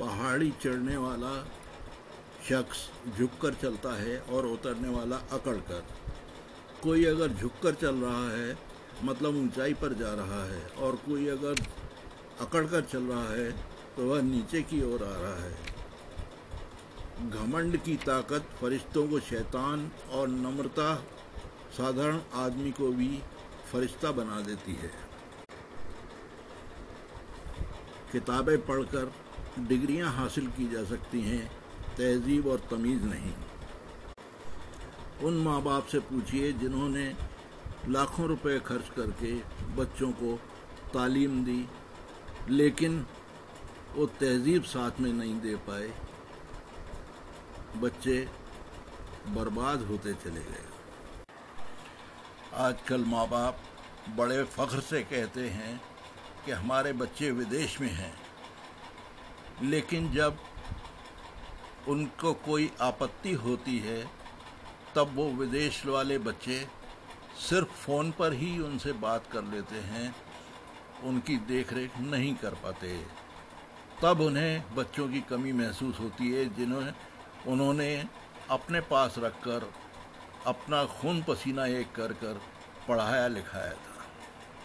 पहाड़ी चढ़ने वाला शख्स झुककर चलता है और उतरने वाला अकड़कर। कोई अगर झुककर चल रहा है मतलब ऊंचाई पर जा रहा है, और कोई अगर अकड़कर चल रहा है तो वह नीचे की ओर आ रहा है। घमंड की ताकत फरिश्तों को शैतान और नम्रता साधारण आदमी को भी फरिश्ता बना देती है। किताबें पढ़कर डिग्रियाँ हासिल की जा सकती हैं, तहजीब और तमीज़ नहीं। उन माँ बाप से पूछिए जिन्होंने लाखों रुपए खर्च करके बच्चों को तालीम दी, लेकिन वो तहजीब साथ में नहीं दे पाए। बच्चे बर्बाद होते चले गए। आजकल माँ बाप बड़े फख्र से कहते हैं कि हमारे बच्चे विदेश में हैं। लेकिन जब उनको कोई आपत्ति होती है, तब वो विदेश वाले बच्चे सिर्फ़ फ़ोन पर ही उनसे बात कर लेते हैं, उनकी देखरेख नहीं कर पाते। तब उन्हें बच्चों की कमी महसूस होती है जिन्हें उन्होंने अपने पास रखकर अपना खून पसीना एक कर कर पढ़ाया लिखाया था।